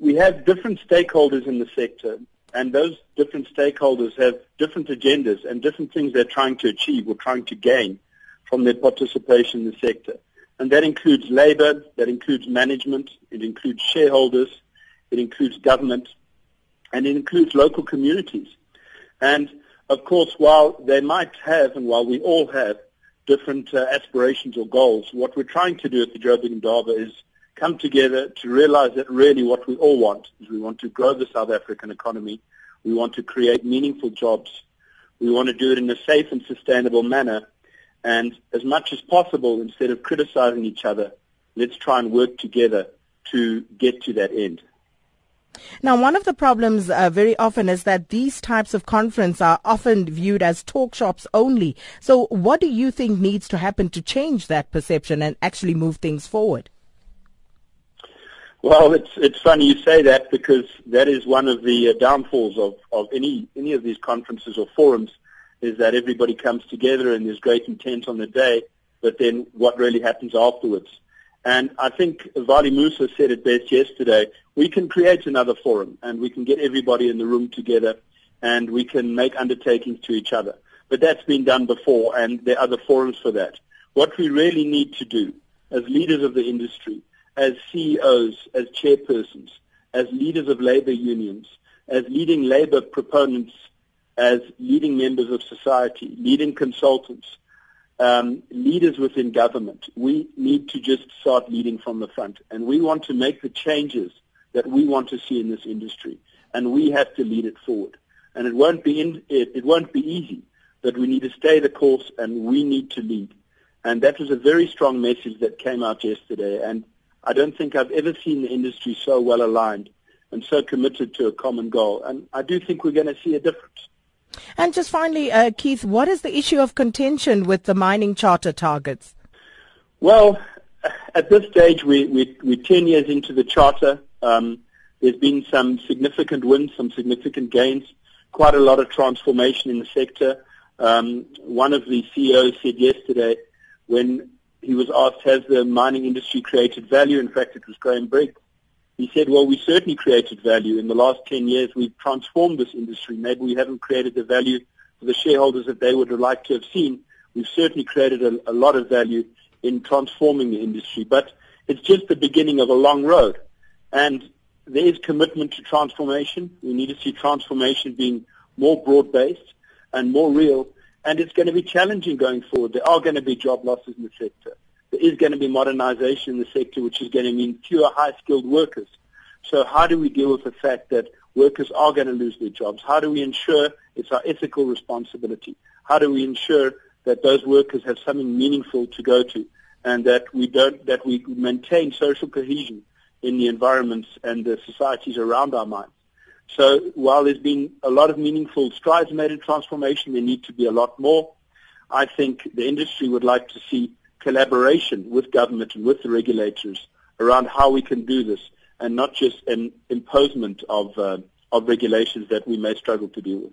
we, have different stakeholders in the sector, and those different stakeholders have different agendas and different things they're trying to achieve or trying to gain from their participation in the sector. And that includes labor, that includes management, it includes shareholders, it includes government, and it includes local communities. And of course, while they might have, and while we all have, different uh, aspirations or goals, what we're trying to do at the Joburg Indaba is come together to realize that really what we all want is we want to grow the South African economy. We want to create meaningful jobs. We want to do it in a safe and sustainable manner. And as much as possible, instead of criticizing each other, let's try and work together to get to that end. Now, one of the problems uh, very often is that these types of conferences are often viewed as talk shops only. So, what do you think needs to happen to change that perception and actually move things forward? Well, it's it's funny you say that because that is one of the uh, downfalls of, of any any of these conferences or forums is that everybody comes together and there's great intent on the day, but then what really happens afterwards? And I think Valli Moosa said it best yesterday. We can create another forum and we can get everybody in the room together and we can make undertakings to each other. But that's been done before and there are other forums for that. What we really need to do as leaders of the industry, as CEOs, as chairpersons, as leaders of labor unions, as leading labor proponents, as leading members of society, leading consultants, um, leaders within government, we need to just start leading from the front. And we want to make the changes that we want to see in this industry. And we have to lead it forward. And it won't be, in, it, it won't be easy, but we need to stay the course and we need to lead. And that was a very strong message that came out yesterday. And I don't think I've ever seen the industry so well aligned and so committed to a common goal. And I do think we're going to see a difference. And just finally, uh, Keith, what is the issue of contention with the mining charter targets? Well, at this stage, we, we, we're 10 years into the charter. Um, there's been some significant wins, some significant gains, quite a lot of transformation in the sector. Um, one of the CEOs said yesterday when he was asked, has the mining industry created value? In fact, it was Graham Briggs. He said, well, we certainly created value. In the last 10 years, we've transformed this industry. Maybe we haven't created the value for the shareholders that they would have liked to have seen. We've certainly created a, a lot of value in transforming the industry. But it's just the beginning of a long road. And there is commitment to transformation. We need to see transformation being more broad-based and more real. And it's going to be challenging going forward. There are going to be job losses in the sector there is going to be modernization in the sector, which is going to mean fewer high-skilled workers. So how do we deal with the fact that workers are going to lose their jobs? How do we ensure it's our ethical responsibility? How do we ensure that those workers have something meaningful to go to and that we don't, that we maintain social cohesion in the environments and the societies around our mines? So while there's been a lot of meaningful strides made in transformation, there need to be a lot more. I think the industry would like to see collaboration with government and with the regulators around how we can do this and not just an imposement of, uh, of regulations that we may struggle to deal with.